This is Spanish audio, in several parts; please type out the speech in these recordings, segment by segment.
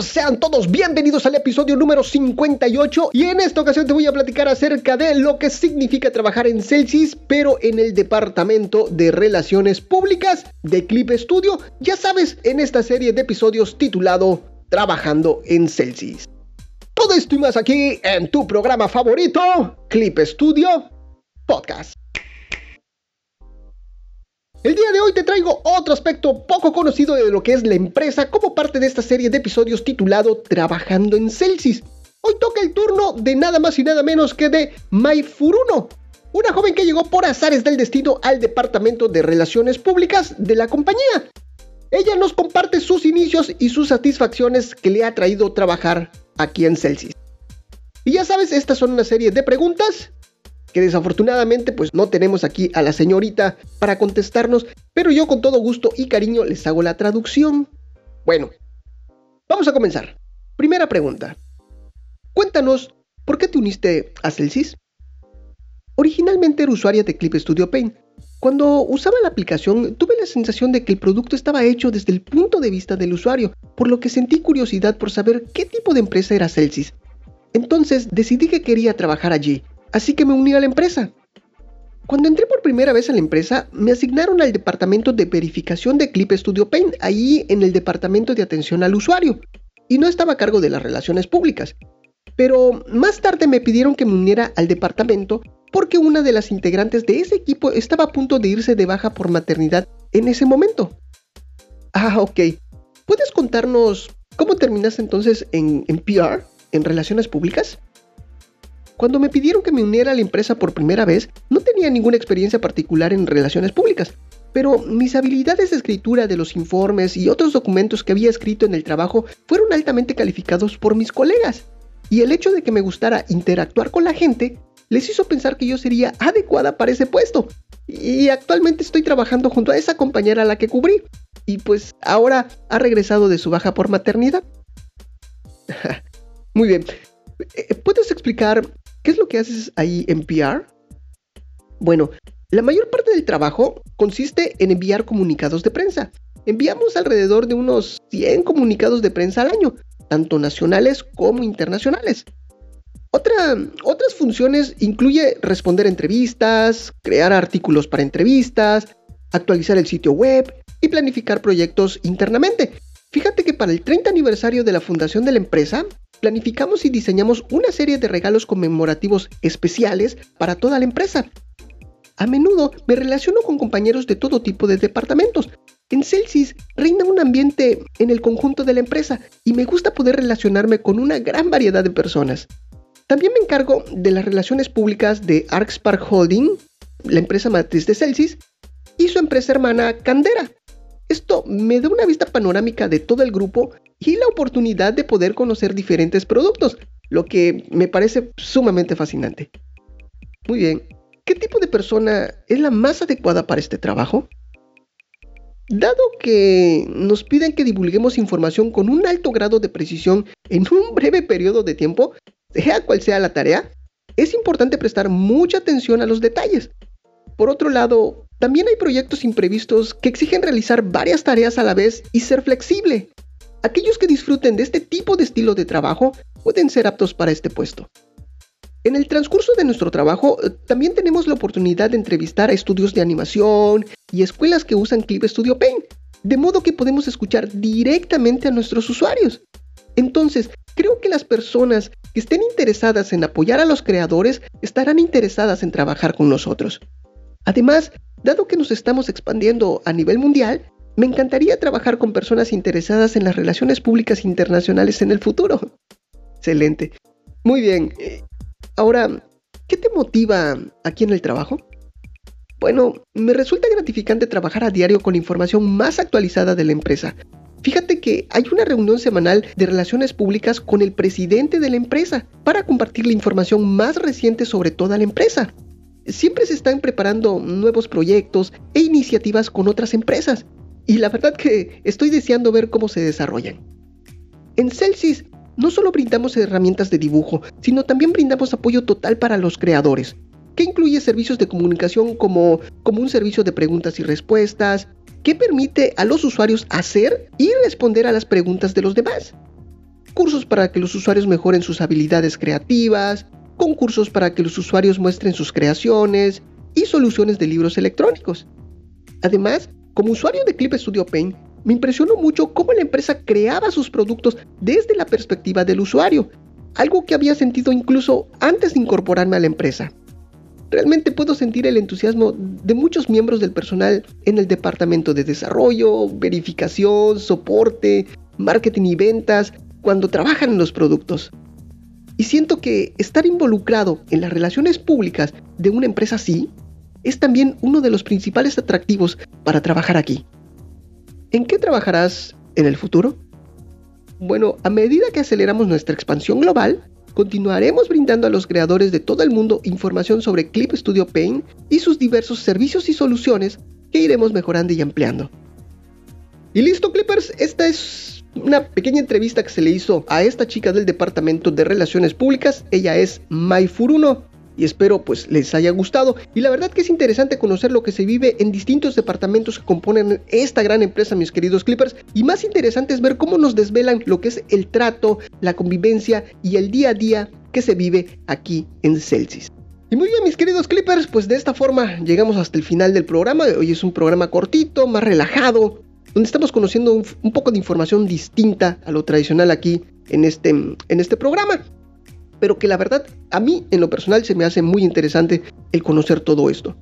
Sean todos bienvenidos al episodio número 58 y en esta ocasión te voy a platicar acerca de lo que significa trabajar en Celsius, pero en el departamento de relaciones públicas de Clip Studio, ya sabes, en esta serie de episodios titulado Trabajando en Celsius. Todo esto y más aquí en tu programa favorito, Clip Studio Podcast. El día de hoy te traigo otro aspecto poco conocido de lo que es la empresa como parte de esta serie de episodios titulado Trabajando en Celsius. Hoy toca el turno de nada más y nada menos que de Mai Furuno, una joven que llegó por azares del destino al departamento de relaciones públicas de la compañía. Ella nos comparte sus inicios y sus satisfacciones que le ha traído trabajar aquí en Celsius. Y ya sabes, estas son una serie de preguntas que desafortunadamente pues no tenemos aquí a la señorita para contestarnos, pero yo con todo gusto y cariño les hago la traducción. Bueno, vamos a comenzar. Primera pregunta. Cuéntanos, ¿por qué te uniste a Celsius? Originalmente era usuaria de Clip Studio Paint. Cuando usaba la aplicación tuve la sensación de que el producto estaba hecho desde el punto de vista del usuario, por lo que sentí curiosidad por saber qué tipo de empresa era Celsius. Entonces decidí que quería trabajar allí, así que me uní a la empresa. Cuando entré por primera vez a la empresa, me asignaron al departamento de verificación de Clip Studio Paint, ahí en el departamento de atención al usuario, y no estaba a cargo de las relaciones públicas. Pero más tarde me pidieron que me uniera al departamento porque una de las integrantes de ese equipo estaba a punto de irse de baja por maternidad en ese momento. Ah, ok. ¿Puedes contarnos cómo terminaste entonces en, en PR, en relaciones públicas? Cuando me pidieron que me uniera a la empresa por primera vez, no tenía ninguna experiencia particular en relaciones públicas, pero mis habilidades de escritura de los informes y otros documentos que había escrito en el trabajo fueron altamente calificados por mis colegas. Y el hecho de que me gustara interactuar con la gente les hizo pensar que yo sería adecuada para ese puesto. Y actualmente estoy trabajando junto a esa compañera a la que cubrí. Y pues ahora ha regresado de su baja por maternidad. Muy bien. ¿Puedes explicar ¿Qué es lo que haces ahí en PR? Bueno, la mayor parte del trabajo consiste en enviar comunicados de prensa. Enviamos alrededor de unos 100 comunicados de prensa al año, tanto nacionales como internacionales. Otra, otras funciones incluye responder entrevistas, crear artículos para entrevistas, actualizar el sitio web y planificar proyectos internamente. Fíjate que para el 30 aniversario de la fundación de la empresa, planificamos y diseñamos una serie de regalos conmemorativos especiales para toda la empresa. A menudo me relaciono con compañeros de todo tipo de departamentos. En Celsius reina un ambiente en el conjunto de la empresa y me gusta poder relacionarme con una gran variedad de personas. También me encargo de las relaciones públicas de ArcSpark Holding, la empresa matriz de Celsius, y su empresa hermana Candera. Esto me da una vista panorámica de todo el grupo y la oportunidad de poder conocer diferentes productos, lo que me parece sumamente fascinante. Muy bien, ¿qué tipo de persona es la más adecuada para este trabajo? Dado que nos piden que divulguemos información con un alto grado de precisión en un breve periodo de tiempo, sea cual sea la tarea, es importante prestar mucha atención a los detalles. Por otro lado, también hay proyectos imprevistos que exigen realizar varias tareas a la vez y ser flexible, Aquellos que disfruten de este tipo de estilo de trabajo pueden ser aptos para este puesto. En el transcurso de nuestro trabajo también tenemos la oportunidad de entrevistar a estudios de animación y escuelas que usan Clip Studio Paint, de modo que podemos escuchar directamente a nuestros usuarios. Entonces, creo que las personas que estén interesadas en apoyar a los creadores estarán interesadas en trabajar con nosotros. Además, dado que nos estamos expandiendo a nivel mundial, me encantaría trabajar con personas interesadas en las relaciones públicas internacionales en el futuro. Excelente. Muy bien. Eh, ahora, ¿qué te motiva aquí en el trabajo? Bueno, me resulta gratificante trabajar a diario con información más actualizada de la empresa. Fíjate que hay una reunión semanal de relaciones públicas con el presidente de la empresa para compartir la información más reciente sobre toda la empresa. Siempre se están preparando nuevos proyectos e iniciativas con otras empresas y la verdad que estoy deseando ver cómo se desarrollan. En Celsius no solo brindamos herramientas de dibujo, sino también brindamos apoyo total para los creadores, que incluye servicios de comunicación como, como un servicio de preguntas y respuestas, que permite a los usuarios hacer y responder a las preguntas de los demás. cursos para que los usuarios mejoren sus habilidades creativas, concursos para que los usuarios muestren sus creaciones y soluciones de libros electrónicos. Además, como usuario de Clip Studio Paint, me impresionó mucho cómo la empresa creaba sus productos desde la perspectiva del usuario, algo que había sentido incluso antes de incorporarme a la empresa. Realmente puedo sentir el entusiasmo de muchos miembros del personal en el departamento de desarrollo, verificación, soporte, marketing y ventas cuando trabajan en los productos. Y siento que estar involucrado en las relaciones públicas de una empresa así es también uno de los principales atractivos para trabajar aquí. ¿En qué trabajarás en el futuro? Bueno, a medida que aceleramos nuestra expansión global, continuaremos brindando a los creadores de todo el mundo información sobre Clip Studio Paint y sus diversos servicios y soluciones que iremos mejorando y ampliando. Y listo, Clippers, esta es una pequeña entrevista que se le hizo a esta chica del Departamento de Relaciones Públicas. Ella es Mai Furuno y espero pues les haya gustado. Y la verdad que es interesante conocer lo que se vive en distintos departamentos que componen esta gran empresa, mis queridos Clippers. Y más interesante es ver cómo nos desvelan lo que es el trato, la convivencia y el día a día que se vive aquí en Celsius. Y muy bien, mis queridos Clippers, pues de esta forma llegamos hasta el final del programa. Hoy es un programa cortito, más relajado, donde estamos conociendo un, poco de información distinta a lo tradicional aquí en este, en este programa pero que la verdad a mí en lo personal se me hace muy interesante el conocer todo esto.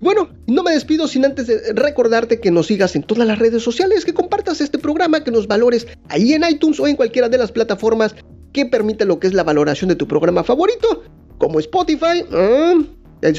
Bueno, no me despido sin antes de recordarte que nos sigas en todas las redes sociales, que compartas este programa, que nos valores ahí en iTunes o en cualquiera de las plataformas que permita lo que es la valoración de tu programa favorito, como Spotify. ¿eh?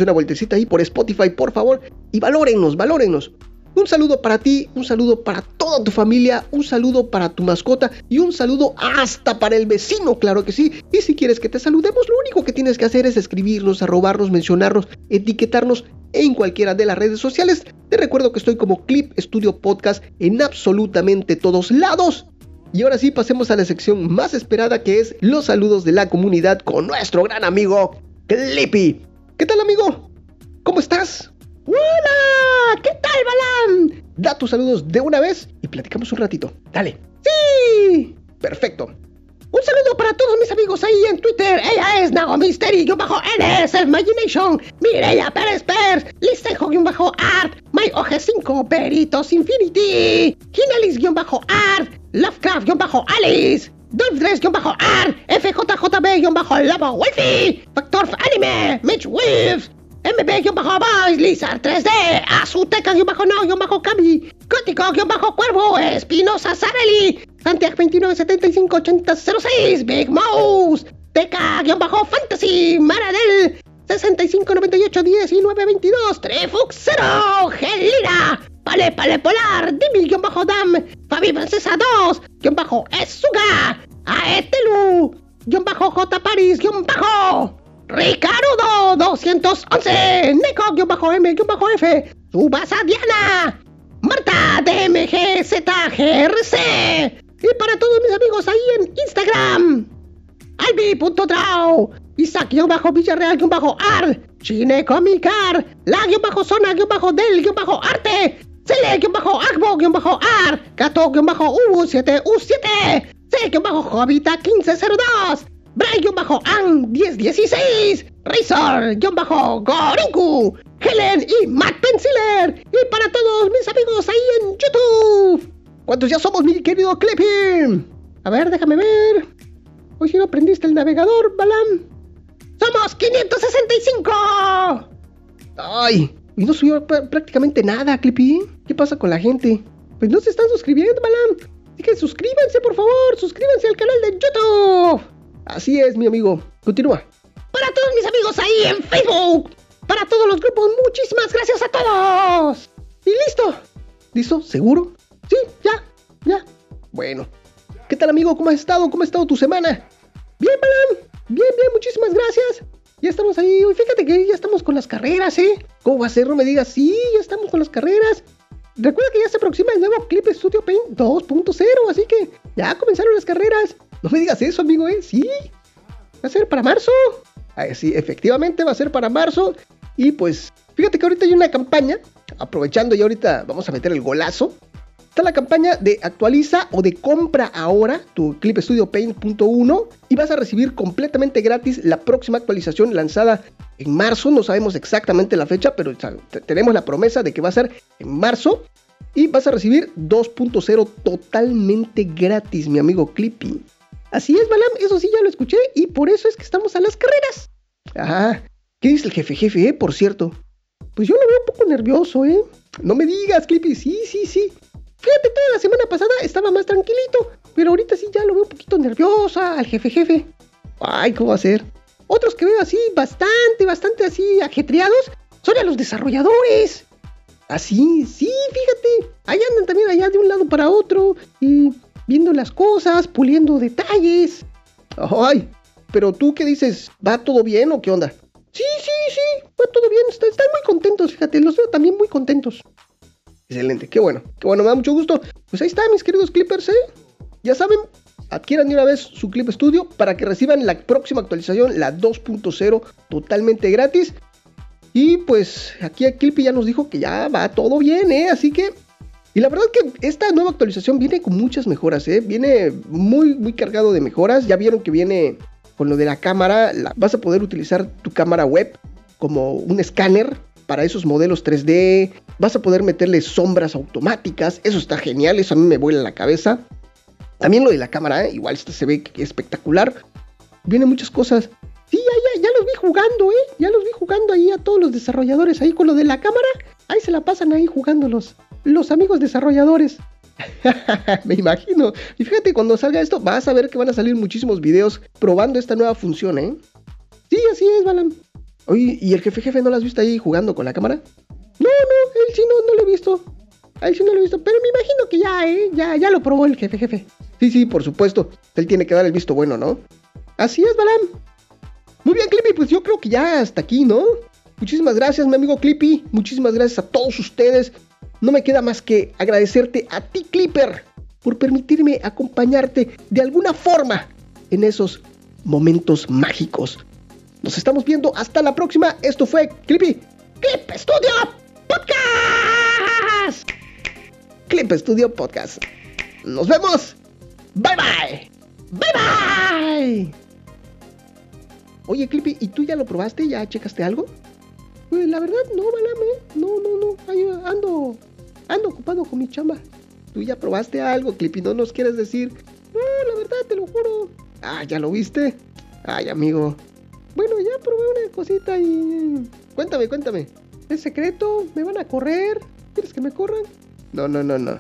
una vueltecita ahí por Spotify, por favor, y valórenos, valórenos. Un saludo para ti, un saludo para toda tu familia, un saludo para tu mascota y un saludo hasta para el vecino, claro que sí. Y si quieres que te saludemos, lo único que tienes que hacer es escribirnos, arrobarnos, mencionarnos, etiquetarnos en cualquiera de las redes sociales. Te recuerdo que estoy como Clip Studio Podcast en absolutamente todos lados. Y ahora sí, pasemos a la sección más esperada que es los saludos de la comunidad con nuestro gran amigo Clippy. ¿Qué tal amigo? ¿Cómo estás? ¡Hola! ¿Qué tal, Balam? Da tus saludos de una vez y platicamos un ratito. Dale. ¡Sí! Perfecto. Un saludo para todos mis amigos ahí en Twitter. Ella es Nago Mystery, bajo NS Imagination, Mireya Pérez Pérez, Listejo, bajo Art, My OG5, Peritos Infinity, Ginelis, bajo Art, Lovecraft, Alice, 3, bajo Art, FJJB, bajo Lava Wolfie, Factor Anime, Mitch Wolf, MB-Boys, Lizard 3D, Azuteca-No-Kami, Gótico-Cuervo, Espinosa Sareli, Santiago 29758006, Big Mouse, Teca-Fantasy, Maradel, 65981922, Trefuxero, Gelira, Pale Pale Polar, Dimi-Dam, Fabi Francesa 2, bajo Esuga, Aetelu, J Paris, bajo Ricardo 211, Neko-M-F, Subasa Diana, Marta DMGZGRC. Y para todos mis amigos ahí en Instagram, Albi.trao, Isaac-Villarreal-Ar, Chine-Comicar, La-Zona-Del-Arte, Cele-Agbo-Ar, Gato-U7U7, C-Jovita1502, Brian-Ang1016, Razor-Gorinku, Helen y Matt Penciler. Y para todos mis amigos ahí en YouTube. ¿Cuántos ya somos, mi querido Clippy? A ver, déjame ver. Hoy si no aprendiste el navegador, Balam. ¡Somos 565! ¡Ay! Y no subió prácticamente nada, Clippy. ¿Qué pasa con la gente? Pues no se están suscribiendo, Balam. Así que suscríbanse, por favor. Suscríbanse al canal de YouTube. Así es, mi amigo. Continúa. Para todos mis amigos ahí en Facebook. Para todos los grupos, muchísimas gracias a todos. Y listo. ¿Listo? ¿Seguro? Sí, ya, ya. Bueno. ¿Qué tal, amigo? ¿Cómo has estado? ¿Cómo ha estado tu semana? Bien, Balam. Bien, bien, muchísimas gracias. Ya estamos ahí. Fíjate que ya estamos con las carreras, ¿eh? ¿Cómo va a ser? No me digas. Sí, ya estamos con las carreras. Recuerda que ya se aproxima el nuevo Clip Studio Paint 2.0, así que ya comenzaron las carreras. No me digas eso, amigo, ¿eh? Sí. Va a ser para marzo. Ah, sí, efectivamente va a ser para marzo. Y pues, fíjate que ahorita hay una campaña. Aprovechando y ahorita vamos a meter el golazo. Está la campaña de actualiza o de compra ahora tu Clip Studio Paint.1 y vas a recibir completamente gratis la próxima actualización lanzada en marzo. No sabemos exactamente la fecha, pero tenemos la promesa de que va a ser en marzo. Y vas a recibir 2.0 totalmente gratis, mi amigo Clippy. Así es, Balam, eso sí ya lo escuché y por eso es que estamos a las carreras. Ajá. ¿Qué dice el jefe jefe, eh? Por cierto. Pues yo lo veo un poco nervioso, ¿eh? No me digas, Clippy. Sí, sí, sí. Fíjate, toda la semana pasada estaba más tranquilito, pero ahorita sí ya lo veo un poquito nerviosa al jefe jefe. Ay, ¿cómo va a ser? Otros que veo así, bastante, bastante así ajetreados, son a los desarrolladores. Así, sí, fíjate. Ahí andan también allá de un lado para otro y viendo las cosas, puliendo detalles. Ay, pero tú qué dices, ¿va todo bien o qué onda? Sí, sí, sí, va todo bien, están, muy contentos, fíjate, los veo también muy contentos. Excelente, qué bueno, qué bueno, me da mucho gusto. Pues ahí está, mis queridos clippers, ¿eh? Ya saben, adquieran de una vez su Clip Studio para que reciban la próxima actualización, la 2.0, totalmente gratis. Y pues aquí Clippy ya nos dijo que ya va todo bien, ¿eh? Así que... Y la verdad que esta nueva actualización viene con muchas mejoras, ¿eh? Viene muy, muy cargado de mejoras. Ya vieron que viene con lo de la cámara. vas a poder utilizar tu cámara web como un escáner para esos modelos 3D. Vas a poder meterle sombras automáticas. Eso está genial, eso a mí me vuela la cabeza. También lo de la cámara, ¿eh? igual se ve espectacular. Vienen muchas cosas. Sí, ya, ya, ya los vi jugando, ¿eh? Ya los vi jugando ahí a todos los desarrolladores ahí con lo de la cámara. Ahí se la pasan ahí jugando los, amigos desarrolladores. Me imagino. Y fíjate, cuando salga esto, vas a ver que van a salir muchísimos videos probando esta nueva función, ¿eh? Sí, así es, Balam. Oye, ¿y el jefe jefe no lo has visto ahí jugando con la cámara? No, no, él sí no, no lo he visto. A él sí no lo he visto, pero me imagino que ya, ¿eh? Ya, ya lo probó el jefe jefe. Sí, sí, por supuesto. Él tiene que dar el visto bueno, ¿no? Así es, Balam. Muy bien, Clippy, pues yo creo que ya hasta aquí, ¿no? Muchísimas gracias, mi amigo Clippy. Muchísimas gracias a todos ustedes. No me queda más que agradecerte a ti, Clipper, por permitirme acompañarte de alguna forma en esos momentos mágicos nos estamos viendo hasta la próxima. Esto fue Clippy Clip Studio Podcast. Clip Studio Podcast. Nos vemos. Bye bye. Bye bye. Oye, Clippy, ¿y tú ya lo probaste? ¿Ya checaste algo? Pues la verdad, no, Balame. No, no, no. ando, ando ocupado con mi chamba. ¿Tú ya probaste algo, Clippy? ¿No nos quieres decir? No, la verdad, te lo juro. Ah, ¿ya lo viste? Ay, amigo. Bueno, ya probé una cosita y... Cuéntame, cuéntame. ¿Es secreto? ¿Me van a correr? ¿Quieres que me corran? No, no, no, no.